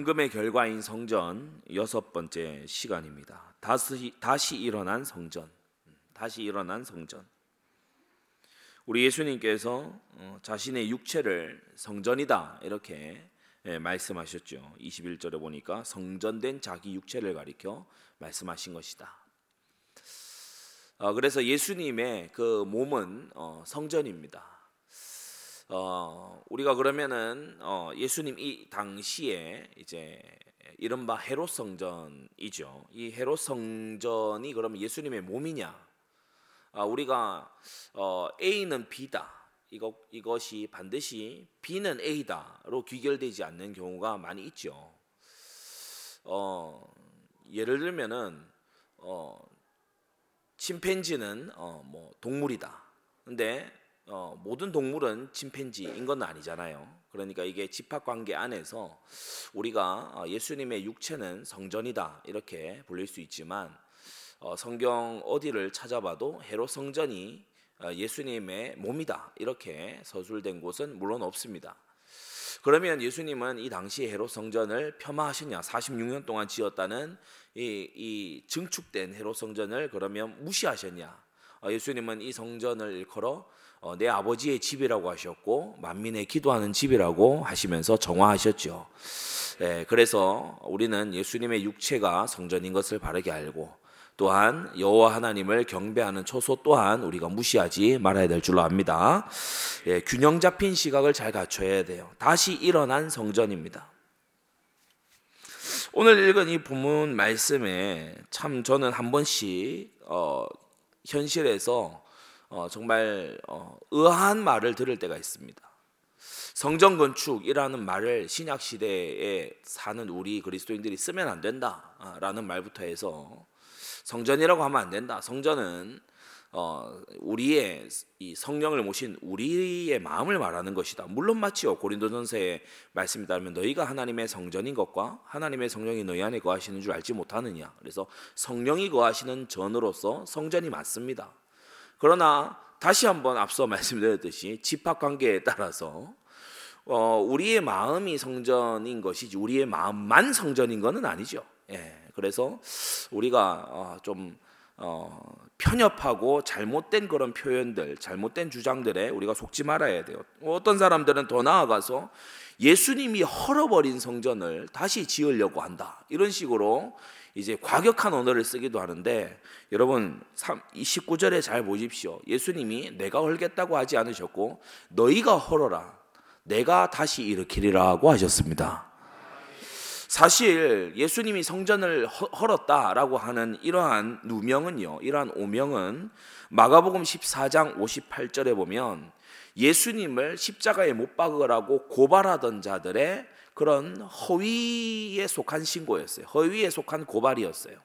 헌금의 결과인 성전 여섯 번째 시간입니다. 다시 다시 일어난 성전. 다시 일어난 성전. 우리 예수님께서 어, 자신의 육체를 성전이다 이렇게 예, 말씀하셨죠. 21절에 보니까 성전된 자기 육체를 가리켜 말씀하신 것이다. 어, 그래서 예수님의 그 몸은 어, 성전입니다. 어, 우리가 그러면은 어, 예수님 이 당시에 이제 이른바 헤롯 성전이죠. 이 헤롯 성전이 그러면 예수님의 몸이냐? 아, 우리가 어, A는 B다. 이것 이것이 반드시 B는 A다로 귀결되지 않는 경우가 많이 있죠. 어, 예를 들면은 어, 침팬지는 어, 뭐 동물이다. 근데 어, 모든 동물은 침팬지인 건 아니잖아요. 그러니까 이게 집합 관계 안에서 우리가 어, 예수님의 육체는 성전이다 이렇게 불릴 수 있지만 어, 성경 어디를 찾아봐도 헤롯 성전이 어, 예수님의 몸이다 이렇게 서술된 곳은 물론 없습니다. 그러면 예수님은 이 당시 헤롯 성전을 폄하하셨냐? 46년 동안 지었다는 이, 이 증축된 헤롯 성전을 그러면 무시하셨냐? 어, 예수님은 이 성전을 일컬어 어, 내 아버지의 집이라고 하셨고 만민의 기도하는 집이라고 하시면서 정화하셨죠. 예, 그래서 우리는 예수님의 육체가 성전인 것을 바르게 알고 또한 여호와 하나님을 경배하는 초소 또한 우리가 무시하지 말아야 될 줄로 압니다. 예, 균형 잡힌 시각을 잘 갖춰야 돼요. 다시 일어난 성전입니다. 오늘 읽은 이 본문 말씀에 참 저는 한 번씩 어, 현실에서 어, 정말 어, 의아한 말을 들을 때가 있습니다. 성전 건축이라는 말을 신약 시대에 사는 우리 그리스도인들이 쓰면 안 된다라는 말부터 해서 성전이라고 하면 안 된다. 성전은 어, 우리의 이 성령을 모신 우리의 마음을 말하는 것이다. 물론 맞지요. 고린도전서의 말씀이 따르면 너희가 하나님의 성전인 것과 하나님의 성령이 너희 안에 거하시는 줄 알지 못하느냐. 그래서 성령이 거하시는 전으로서 성전이 맞습니다. 그러나 다시 한번 앞서 말씀드렸듯이 집합 관계에 따라서 어, 우리의 마음이 성전인 것이지 우리의 마음만 성전인 것은 아니죠. 예. 그래서 우리가 어, 좀 어, 편협하고 잘못된 그런 표현들, 잘못된 주장들에 우리가 속지 말아야 돼요. 어떤 사람들은 더 나아가서 예수님이 헐어버린 성전을 다시 지으려고 한다. 이런 식으로 이제 과격한 언어를 쓰기도 하는데 여러분 19절에 잘 보십시오. 예수님이 내가 헐겠다고 하지 않으셨고 너희가 헐어라. 내가 다시 일으키리라고 하셨습니다. 사실 예수님이 성전을 헐었다라고 하는 이러한 누명은요, 이러한 오명은 마가복음 14장 58절에 보면 예수님을 십자가에 못 박으라고 고발하던 자들의 그런 허위에 속한 신고였어요. 허위에 속한 고발이었어요.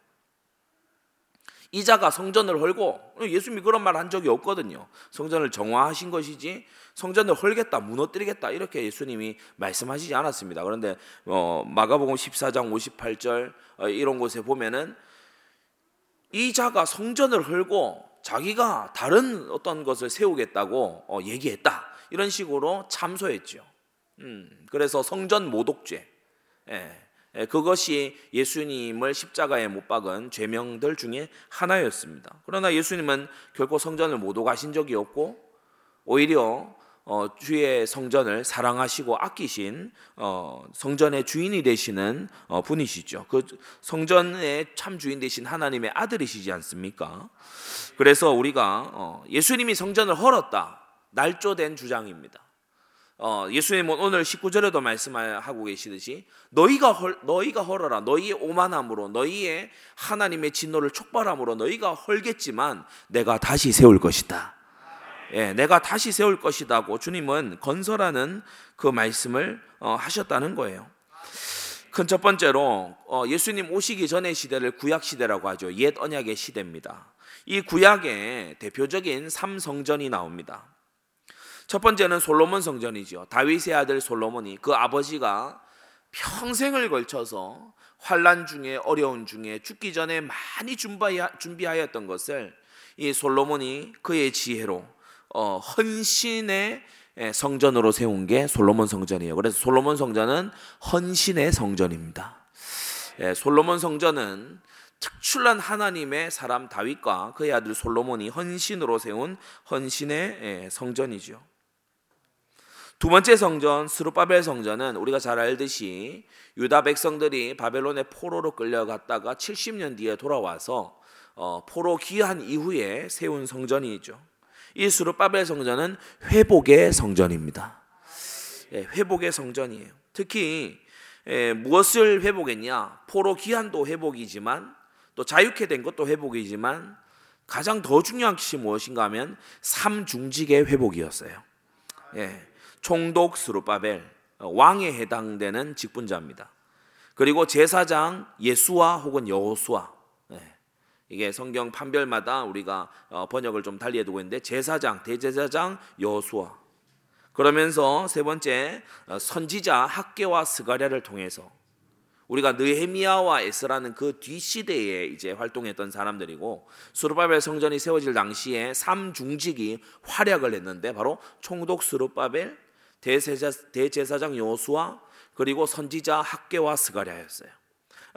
이자가 성전을 헐고 예수님이 그런 말 한 적이 없거든요. 성전을 정화하신 것이지 성전을 헐겠다, 무너뜨리겠다 이렇게 예수님이 말씀하시지 않았습니다. 그런데 어, 마가복음 14장 58절 어, 이런 곳에 보면은 이 자가 성전을 헐고 자기가 다른 어떤 것을 세우겠다고 어, 얘기했다 이런 식으로 참소했죠. 음, 그래서 성전 모독죄. 예. 예, 그것이 예수님을 십자가에 못 박은 죄명들 중에 하나였습니다. 그러나 예수님은 결코 성전을 못 오가신 적이 없고 오히려 어, 주의 성전을 사랑하시고 아끼신 어, 성전의 주인이 되시는 어, 분이시죠. 그 성전의 참 주인 되신 하나님의 아들이시지 않습니까? 그래서 우리가 어, 예수님이 성전을 헐었다 날조된 주장입니다. 어, 예수님은 오늘 19절에도 말씀하고 계시듯이 너희가 헐, 너희가 헐어라 너희의 오만함으로 너희의 하나님의 진노를 촉발함으로 너희가 헐겠지만 내가 다시 세울 것이다. 예, 내가 다시 세울 것이다고 주님은 건설하는 그 말씀을 어, 하셨다는 거예요. 큰 첫 번째로 어, 예수님 오시기 전의 시대를 구약 시대라고 하죠. 옛 언약의 시대입니다. 이 구약의 대표적인 삼성전이 나옵니다. 첫 번째는 솔로몬 성전이죠. 다윗의 아들 솔로몬이 그 아버지가 평생을 걸쳐서 환란 중에 어려운 중에 죽기 전에 많이 준비하였던 것을 이 솔로몬이 그의 지혜로 어, 헌신의 예, 성전으로 세운 게 솔로몬 성전이에요. 그래서 솔로몬 성전은 헌신의 성전입니다. 예, 솔로몬 성전은 특출난 하나님의 사람 다윗과 그의 아들 솔로몬이 헌신으로 세운 헌신의 예, 성전이죠. 두 번째 성전 스룹바벨 성전은 우리가 잘 알듯이 유다 백성들이 바벨론의 포로로 끌려갔다가 70년 뒤에 돌아와서 어, 포로 귀환 이후에 세운 성전이죠. 이 스룹바벨 성전은 회복의 성전입니다. 예, 회복의 성전이에요. 특히 예, 무엇을 회복했냐? 포로 귀한도 회복이지만 또 자유케 된 것도 회복이지만 가장 더 중요한 것이 무엇인가 하면 삼중직의 회복이었어요. 예, 총독 스루바벨 어, 왕에 해당되는 직분자입니다. 그리고 제사장 예수와 혹은 여호수아 예, 이게 성경 판별마다 우리가 어, 번역을 좀 달리 해두고 있는데 제사장 대제사장 여호수아 그러면서 세 번째 어, 선지자 학계와 스가랴를 통해서 우리가 느헤미야와 에스라는 그 뒷시대에 이제 활동했던 사람들이고 수르바벨 성전이 세워질 당시에 삼중직이 활약을 했는데 바로 총독 수르바벨, 대제사, 대제사장 요수아 그리고 선지자 학계와 스가랴였어요.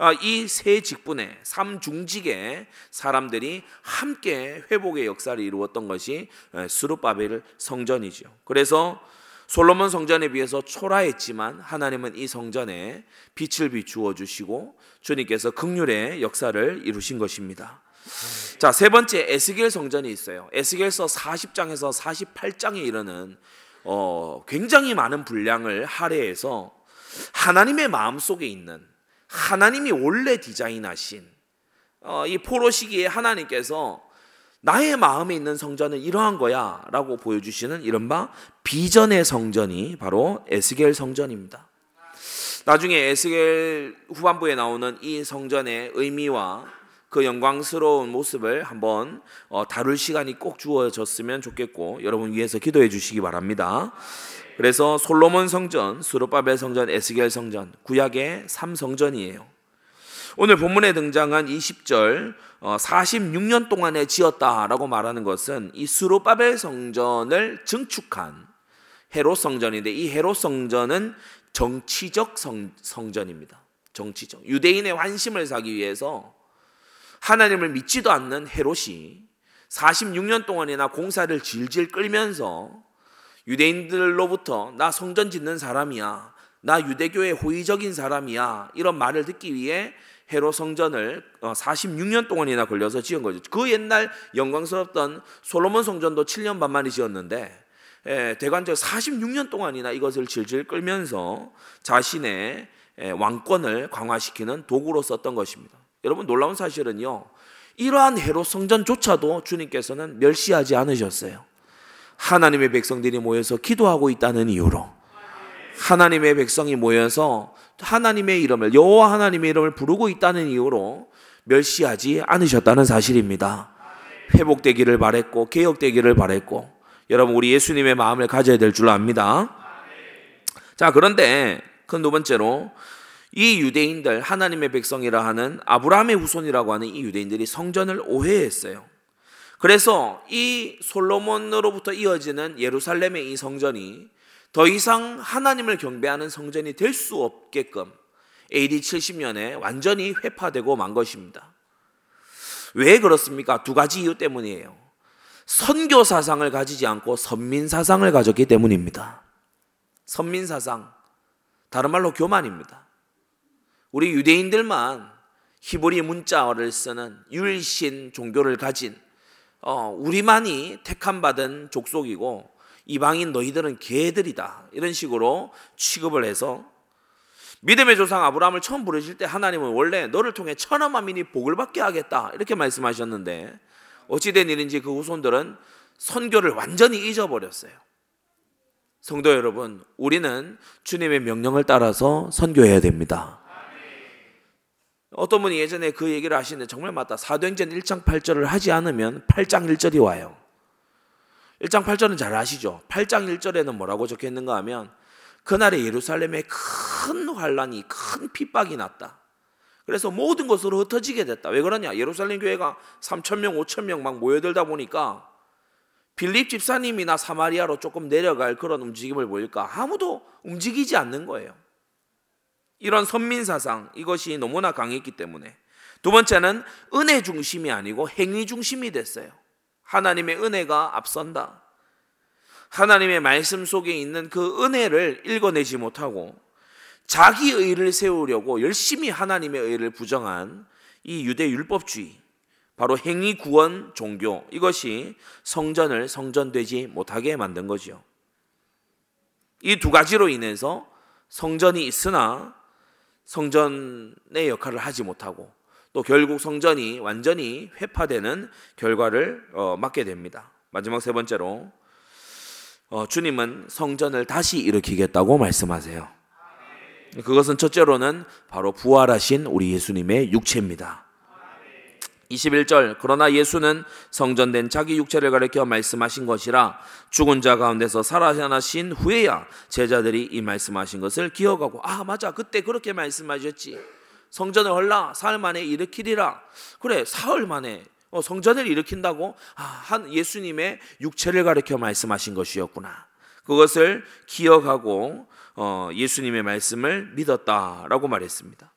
아, 이세 직분의 삼중직의 사람들이 함께 회복의 역사를 이루었던 것이 수르바벨 성전이죠. 그래서 솔로몬 성전에 비해서 초라했지만 하나님은 이 성전에 빛을 비추어 주시고 주님께서 극률의 역사를 이루신 것입니다. 자, 세 번째 에스겔 성전이 있어요. 에스겔서 40장에서 48장에 이르는 어, 굉장히 많은 분량을 할애해서 하나님의 마음 속에 있는 하나님이 원래 디자인하신 어, 이 포로 시기에 하나님께서 나의 마음에 있는 성전은 이러한 거야 라고 보여주시는 이른바 비전의 성전이 바로 에스겔 성전입니다. 나중에 에스겔 후반부에 나오는 이 성전의 의미와 그 영광스러운 모습을 한번 어, 다룰 시간이 꼭 주어졌으면 좋겠고 여러분 위해서 기도해 주시기 바랍니다. 그래서 솔로몬 성전, 수르바벨 성전, 에스겔 성전, 구약의 3성전이에요. 오늘 본문에 등장한 20절 46년 어, 동안에 지었다라고 말하는 것은 이 수르바벨 성전을 증축한 헤롯 성전인데 이 헤롯 성전은 정치적 성, 성전입니다. 정치적 유대인의 환심을 사기 위해서 하나님을 믿지도 않는 헤롯이 46년 동안이나 공사를 질질 끌면서 유대인들로부터 나 성전 짓는 사람이야. 나 유대교의 호의적인 사람이야. 이런 말을 듣기 위해 헤로 성전을 46년 어, 동안이나 걸려서 지은 거죠. 그 옛날 영광스럽던 솔로몬 성전도 7년 반 만에 지었는데 예, 대관절 46년 동안이나 이것을 질질 끌면서 자신의 예, 왕권을 강화시키는 도구로 썼던 것입니다. 여러분 놀라운 사실은요. 이러한 헤로 성전조차도 주님께서는 멸시하지 않으셨어요. 하나님의 백성들이 모여서 기도하고 있다는 이유로 하나님의 백성이 모여서 하나님의 이름을 여호와 하나님의 이름을 부르고 있다는 이유로 멸시하지 않으셨다는 사실입니다. 회복되기를 바랬고 개혁되기를 바랬고 여러분 우리 예수님의 마음을 가져야 될 줄 압니다. 자 그런데 그 두 번째로 이 유대인들 하나님의 백성이라 하는 아브라함의 후손이라고 하는 이 유대인들이 성전을 오해했어요. 그래서 이 솔로몬으로부터 이어지는 예루살렘의 이 성전이 더 이상 하나님을 경배하는 성전이 될 수 없게끔 AD 70년에 완전히 회파되고 만 것입니다. 왜 그렇습니까? 두 가지 이유 때문이에요. 선교 사상을 가지지 않고 선민 사상을 가졌기 때문입니다. 선민 사상, 다른 말로 교만입니다. 우리 유대인들만 히브리 문자어를 쓰는 율신 종교를 가진 어, 우리만이 택함 받은 족속이고 이방인 너희들은 개들이다. 이런 식으로 취급을 해서 믿음의 조상 아브라함을 처음 부르실 때 하나님은 원래 너를 통해 천하 만민이 복을 받게 하겠다. 이렇게 말씀하셨는데 어찌된 일인지 그 후손들은 선교를 완전히 잊어버렸어요. 성도 여러분, 우리는 주님의 명령을 따라서 선교해야 됩니다. 어떤 분이 예전에 그 얘기를 하시는데 정말 맞다. 사도행전 1장 8절을 하지 않으면 8장 1절이 와요. 1장 8절은 잘 아시죠? 8장 1절에는 뭐라고 적혀 있는가 하면 그날에 예루살렘에 큰 환란이 큰 핍박이 났다. 그래서 모든 것으로 흩어지게 됐다. 왜 그러냐? 예루살렘 교회가 3천 명, 5천 명 막 모여들다 보니까 빌립 집사님이나 사마리아로 조금 내려갈 그런 움직임을 보일까? 아무도 움직이지 않는 거예요. 이런 선민 사상 이것이 너무나 강했기 때문에 두 번째는 은혜 중심이 아니고 행위 중심이 됐어요. 하나님의 은혜가 앞선다. 하나님의 말씀 속에 있는 그 은혜를 읽어내지 못하고 자기 의를 세우려고 열심히 하나님의 의를 부정한 이 유대 율법주의 바로 행위 구원 종교 이것이 성전을 성전되지 못하게 만든 거지요. 이 두 가지로 인해서 성전이 있으나 성전의 역할을 하지 못하고 또 결국 성전이 완전히 회파되는 결과를 어, 맞게 됩니다. 마지막 세 번째로 어, 주님은 성전을 다시 일으키겠다고 말씀하세요. 그것은 첫째로는 바로 부활하신 우리 예수님의 육체입니다. 21절 그러나 예수는 성전된 자기 육체를 가리켜 말씀하신 것이라 죽은 자 가운데서 살아나신 후에야 제자들이 이 말씀하신 것을 기억하고 아 맞아. 그때 그렇게 말씀하셨지. 성전을 헐라. 사흘 만에 일으키리라. 그래 사흘 만에. 어, 성전을 일으킨다고? 아, 한 예수님의 육체를 가리켜 말씀하신 것이었구나. 그것을 기억하고 어, 예수님의 말씀을 믿었다라고 말했습니다.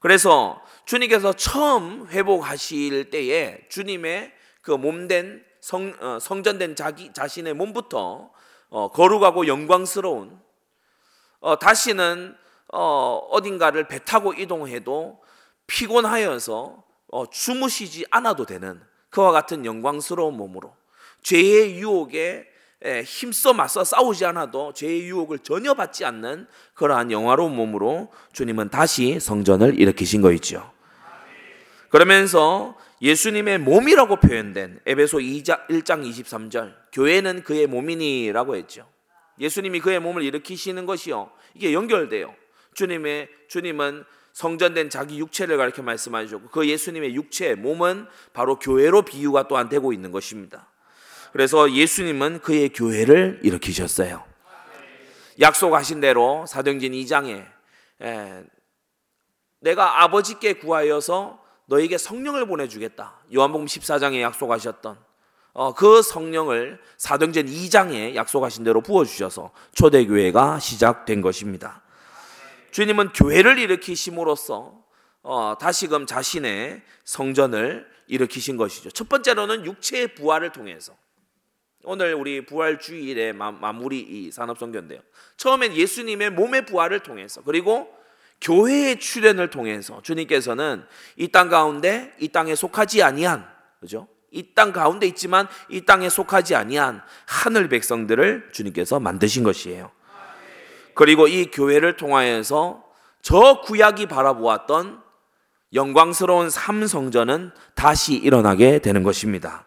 그래서 주님께서 처음 회복하실 때에 주님의 그 몸된 성, 어, 성전된 자기 자신의 몸부터 어, 거룩하고 영광스러운 어, 다시는 어, 어딘가를 배 타고 이동해도 피곤하여서 어, 주무시지 않아도 되는 그와 같은 영광스러운 몸으로 죄의 유혹에 힘써 맞서 싸우지 않아도 죄의 유혹을 전혀 받지 않는 그러한 영화로운 몸으로 주님은 다시 성전을 일으키신 거있죠. 그러면서 예수님의 몸이라고 표현된 에베소 2장 1장 23절 교회는 그의 몸이니라고 했죠. 예수님이 그의 몸을 일으키시는 것이요. 이게 연결돼요. 주님의 주님은 성전된 자기 육체를 가리켜 말씀하셨고 그 예수님의 육체 몸은 바로 교회로 비유가 또한 되고 있는 것입니다. 그래서 예수님은 그의 교회를 일으키셨어요. 약속하신 대로 사도행전 2장에 내가 아버지께 구하여서 너에게 성령을 보내주겠다. 요한복음 14장에 약속하셨던 어, 그 성령을 사도행전 2장에 약속하신 대로 부어주셔서 초대교회가 시작된 것입니다. 주님은 교회를 일으키심으로써 어, 다시금 자신의 성전을 일으키신 것이죠. 첫 번째로는 육체의 부활을 통해서 오늘 우리 부활 주일의 마무리 이 산업성교인데요. 처음엔 예수님의 몸의 부활을 통해서 그리고 교회의 출현을 통해서 주님께서는 이 땅 가운데 이 땅에 속하지 아니한 그죠? 이 땅 가운데 있지만 이 땅에 속하지 아니한 하늘 백성들을 주님께서 만드신 것이에요. 그리고 이 교회를 통하여서 저 구약이 바라보았던 영광스러운 삼성전은 다시 일어나게 되는 것입니다.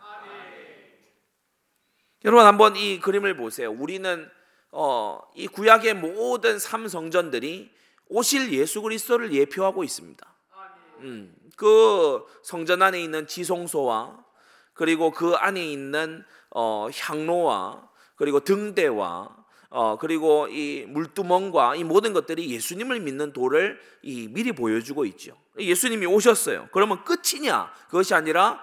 여러분 한번 이 그림을 보세요. 우리는 어, 이 구약의 모든 삼성전들이 오실 예수 그리스도를 예표하고 있습니다. 음, 그 성전 안에 있는 지성소와 그리고 그 안에 있는 어, 향로와 그리고 등대와 어, 그리고 이 물두멍과 이 모든 것들이 예수님을 믿는 도를 이 미리 보여주고 있죠. 예수님이 오셨어요. 그러면 끝이냐? 그것이 아니라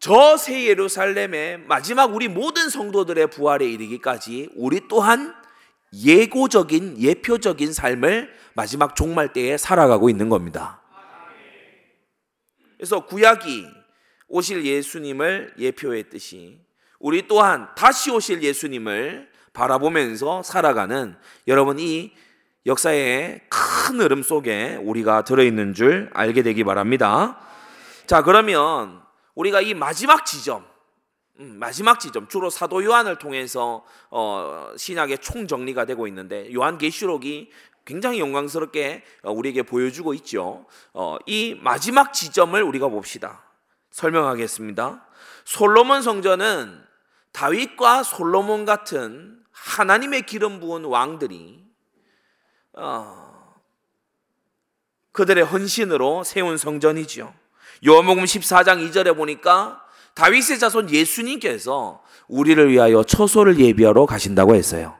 저 새 예루살렘의 마지막 우리 모든 성도들의 부활에 이르기까지 우리 또한 예고적인 예표적인 삶을 마지막 종말 때에 살아가고 있는 겁니다. 그래서 구약이 오실 예수님을 예표했듯이 우리 또한 다시 오실 예수님을 바라보면서 살아가는 여러분 이 역사의 큰 흐름 속에 우리가 들어있는 줄 알게 되기 바랍니다. 자, 그러면 우리가 이 마지막 지점, 음, 마지막 지점 주로 사도 요한을 통해서 어, 신약의 총정리가 되고 있는데 요한계시록이 굉장히 영광스럽게 어, 우리에게 보여주고 있죠. 어, 이 마지막 지점을 우리가 봅시다. 설명하겠습니다. 솔로몬 성전은 다윗과 솔로몬 같은 하나님의 기름 부은 왕들이 어, 그들의 헌신으로 세운 성전이죠. 요 한복음 14장 2절에 보니까 다윗의 자손 예수님께서 우리를 위하여 처소를 예비하러 가신다고 했어요.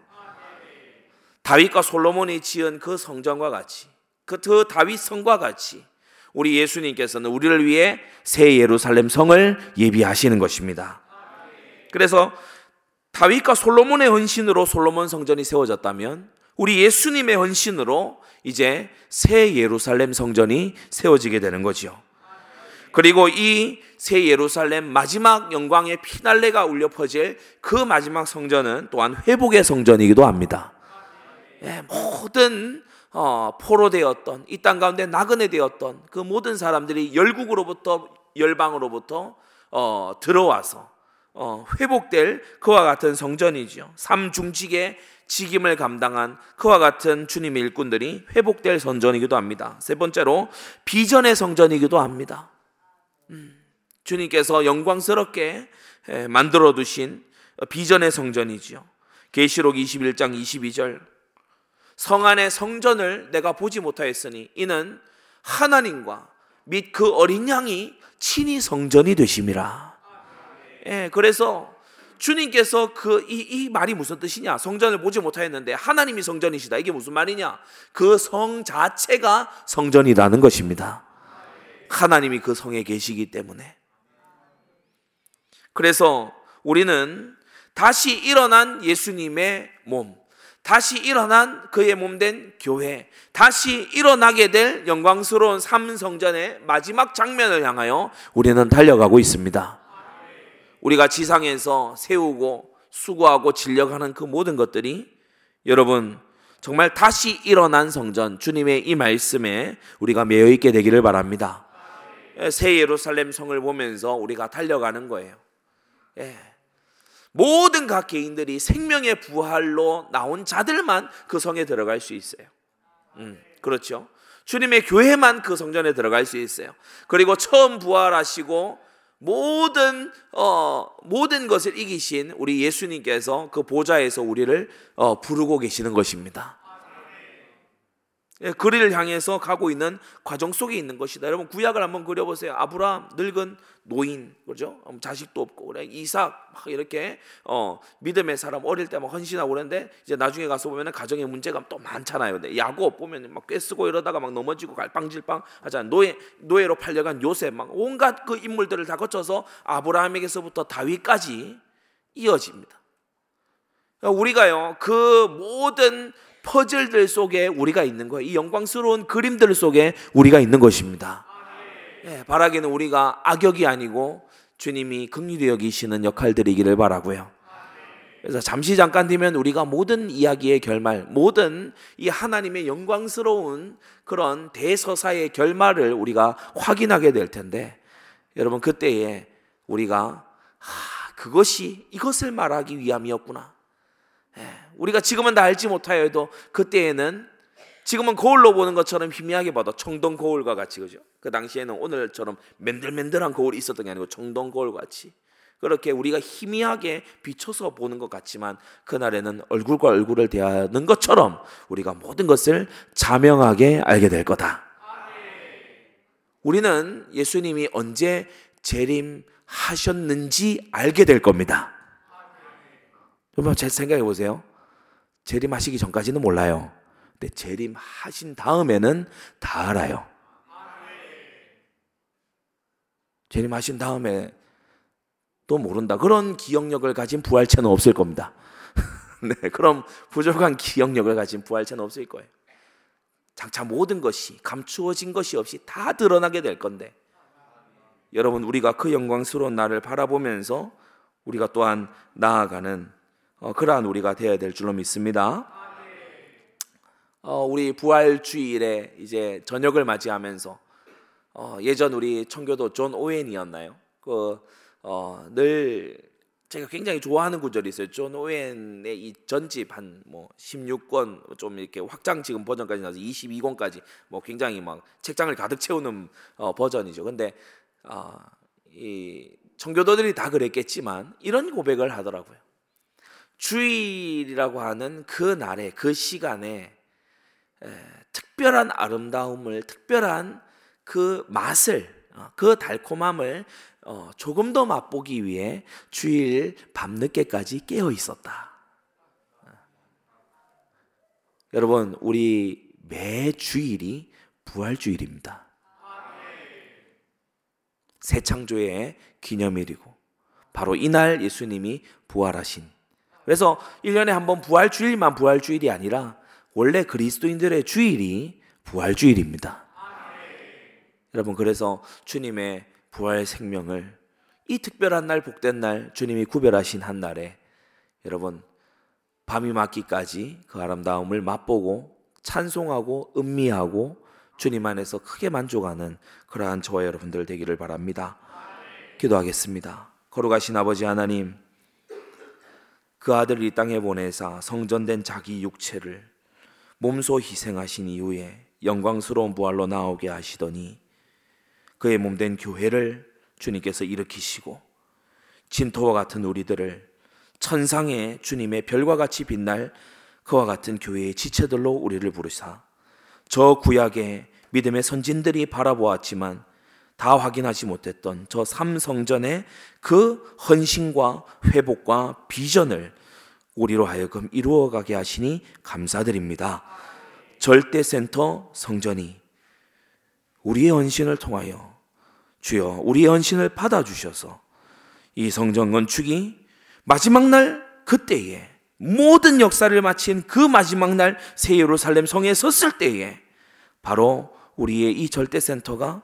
다윗과 솔로몬이 지은 그 성전과 같이 그, 그 다윗 성과 같이 우리 예수님께서는 우리를 위해 새 예루살렘 성을 예비하시는 것입니다. 그래서 다윗과 솔로몬의 헌신으로 솔로몬 성전이 세워졌다면 우리 예수님의 헌신으로 이제 새 예루살렘 성전이 세워지게 되는 거지요. 그리고 이 새 예루살렘 마지막 영광의 피날레가 울려 퍼질 그 마지막 성전은 또한 회복의 성전이기도 합니다. 예, 모든 어, 포로 되었던 이 땅 가운데 나그네 되었던 그 모든 사람들이 열국으로부터 열방으로부터 어, 들어와서 어, 회복될 그와 같은 성전이죠. 삼중직의 직임을 감당한 그와 같은 주님의 일꾼들이 회복될 성전이기도 합니다. 세 번째로 비전의 성전이기도 합니다. 음, 주님께서 영광스럽게 만들어 두신 비전의 성전이지요. 계시록 21장 22절 성 안의 성전을 내가 보지 못하였으니 이는 하나님과 및 그 어린 양이 친히 성전이 되심이라. 예, 그래서 주님께서 그 이 이 말이 무슨 뜻이냐? 성전을 보지 못하였는데 하나님이 성전이시다. 이게 무슨 말이냐? 그 성 자체가 성전이라는 것입니다. 하나님이 그 성에 계시기 때문에. 그래서 우리는 다시 일어난 예수님의 몸, 다시 일어난 그의 몸된 교회, 다시 일어나게 될 영광스러운 삼성전의 마지막 장면을 향하여 우리는 달려가고 있습니다. 우리가 지상에서 세우고 수고하고 진력하는 그 모든 것들이 여러분 정말 다시 일어난 성전 주님의 이 말씀에 우리가 매여 있게 되기를 바랍니다. 새 예루살렘 성을 보면서 우리가 달려가는 거예요. 예. 모든 각 개인들이 생명의 부활로 나온 자들만 그 성에 들어갈 수 있어요. 음, 그렇죠. 주님의 교회만 그 성전에 들어갈 수 있어요. 그리고 처음 부활하시고 모든 어 모든 것을 이기신 우리 예수님께서 그 보좌에서 우리를 어 부르고 계시는 것입니다. 예, 그리를 향해서 가고 있는 과정 속에 있는 것이다. 여러분 구약을 한번 그려보세요. 아브라함 늙은 노인 그죠? 자식도 없고 그래 이삭 막 이렇게 어 믿음의 사람 어릴 때 막 헌신하고 그러는데 이제 나중에 가서 보면은 가정의 문제가 또 많잖아요. 근데 야곱 보면 막 꿰쓰고 이러다가 막 넘어지고 갈빵질빵 하잖아. 노예 노예로 팔려간 요셉 막 온갖 그 인물들을 다 거쳐서 아브라함에게서부터 다윗까지 이어집니다. 그러니까 우리가요 그 모든 퍼즐들 속에 우리가 있는 거예요. 이 영광스러운 그림들 속에 우리가 있는 것입니다. 예, 바라기는 우리가 악역이 아니고 주님이 긍휼히 여기시는 역할들이기를 바라고요. 그래서 잠시 잠깐 되면 우리가 모든 이야기의 결말, 모든 이 하나님의 영광스러운 그런 대서사의 결말을 우리가 확인하게 될 텐데, 여러분 그때에 우리가 아, 그것이 이것을 말하기 위함이었구나. 예, 우리가 지금은 다 알지 못하여도 그때에는 지금은 거울로 보는 것처럼 희미하게 봐도 청동 거울과 같이 그죠? 그 당시에는 오늘처럼 맨들맨들한 거울이 있었던 게 아니고 청동 거울 같이 그렇게 우리가 희미하게 비춰서 보는 것 같지만 그날에는 얼굴과 얼굴을 대하는 것처럼 우리가 모든 것을 자명하게 알게 될 거다. 우리는 예수님이 언제 재림하셨는지 알게 될 겁니다. 여러분 제 생각해 보세요. 재림하시기 전까지는 몰라요. 근데 재림하신 다음에는 다 알아요. 재림하신 다음에 또 모른다. 그런 기억력을 가진 부활체는 없을 겁니다. 네, 그럼 부족한 기억력을 가진 부활체는 없을 거예요. 장차 모든 것이 감추어진 것이 없이 다 드러나게 될 건데, 여러분 우리가 그 영광스러운 날을 바라보면서 우리가 또한 나아가는 어, 그러한 우리가 되어야 될 줄로 믿습니다. 어, 우리 부활 주일에 이제 저녁을 맞이하면서 어, 예전 우리 청교도 존 오웬이었나요? 그늘 어, 제가 굉장히 좋아하는 구절이 있어요. 존 오웬의 이 전집 한 뭐 16권 좀 이렇게 확장 지금 버전까지 나서 22권까지 뭐 굉장히 막 책장을 가득 채우는 어, 버전이죠. 근데 어, 이 청교도들이 다 그랬겠지만 이런 고백을 하더라고요. 주일이라고 하는 그 날에 그 시간에 에, 특별한 아름다움을 특별한 그 맛을 어, 그 달콤함을 어, 조금 더 맛보기 위해 주일 밤늦게까지 깨어 있었다. 어. 여러분 우리 매 주일이 부활 주일입니다. 새 창조의 기념일이고 바로 이날 예수님이 부활하신. 그래서 1년에 한 번 부활 주일만 부활 주일이 아니라 원래 그리스도인들의 주일이 부활 주일입니다. 여러분 그래서 주님의 부활 생명을 이 특별한 날 복된 날 주님이 구별하신 한 날에 여러분 밤이 맞기까지 그 아름다움을 맛보고 찬송하고 음미하고 주님 안에서 크게 만족하는 그러한 저와 여러분들 되기를 바랍니다. 기도하겠습니다. 거룩하신 아버지 하나님, 그 아들을 이 땅에 보내사 성전된 자기 육체를 몸소 희생하신 이후에 영광스러운 부활로 나오게 하시더니 그의 몸된 교회를 주님께서 일으키시고 진토와 같은 우리들을 천상의 주님의 별과 같이 빛날 그와 같은 교회의 지체들로 우리를 부르사 저 구약의 믿음의 선진들이 바라보았지만 다 확인하지 못했던 저 삼성전의 그 헌신과 회복과 비전을 우리로 하여금 이루어가게 하시니 감사드립니다. 절대센터 성전이 우리의 헌신을 통하여 주여 우리의 헌신을 받아주셔서 이 성전 건축이 마지막 날 그때에 모든 역사를 마친 그 마지막 날 새 예루살렘 성에 섰을 때에 바로 우리의 이 절대센터가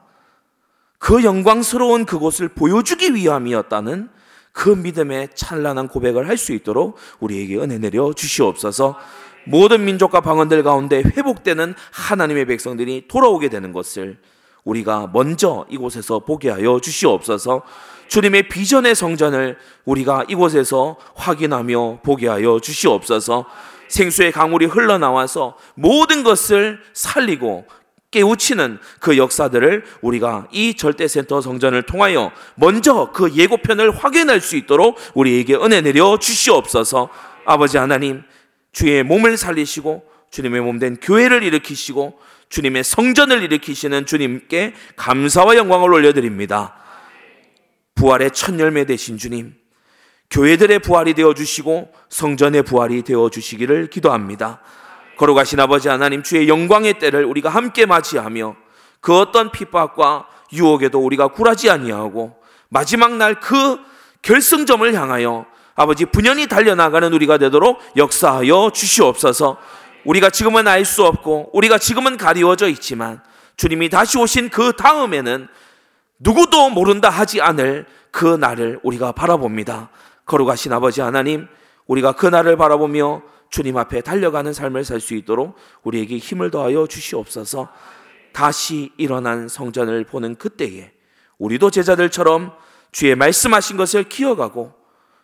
그 영광스러운 그곳을 보여주기 위함이었다는 그 믿음의 찬란한 고백을 할 수 있도록 우리에게 은혜 내려 주시옵소서. 모든 민족과 방언들 가운데 회복되는 하나님의 백성들이 돌아오게 되는 것을 우리가 먼저 이곳에서 보게 하여 주시옵소서. 주님의 비전의 성전을 우리가 이곳에서 확인하며 보게 하여 주시옵소서. 생수의 강물이 흘러나와서 모든 것을 살리고 깨우치는 그 역사들을 우리가 이 절대센터 성전을 통하여 먼저 그 예고편을 확인할 수 있도록 우리에게 은혜 내려 주시옵소서. 아버지 하나님, 주의 몸을 살리시고 주님의 몸된 교회를 일으키시고 주님의 성전을 일으키시는 주님께 감사와 영광을 올려드립니다. 부활의 첫 열매 되신 주님, 교회들의 부활이 되어 주시고 성전의 부활이 되어 주시기를 기도합니다. 걸어가신 아버지 하나님 주의 영광의 때를 우리가 함께 맞이하며 그 어떤 핍박과 유혹에도 우리가 굴하지 아니하고 마지막 날 그 결승점을 향하여 아버지 분연히 달려나가는 우리가 되도록 역사하여 주시옵소서. 우리가 지금은 알 수 없고 우리가 지금은 가리워져 있지만 주님이 다시 오신 그 다음에는 누구도 모른다 하지 않을 그 날을 우리가 바라봅니다. 거룩하신 아버지 하나님, 우리가 그 날을 바라보며 주님 앞에 달려가는 삶을 살 수 있도록 우리에게 힘을 더하여 주시옵소서. 다시 일어난 성전을 보는 그때에 우리도 제자들처럼 주의 말씀하신 것을 기억하고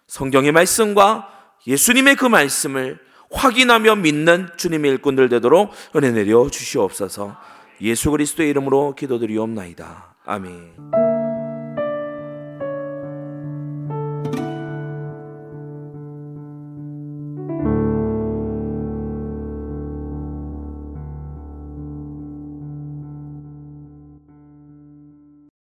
성경의 말씀과 예수님의 그 말씀을 확인하며 믿는 주님의 일꾼들 되도록 은혜 내려 주시옵소서. 예수 그리스도의 이름으로 기도드리옵나이다. 아멘.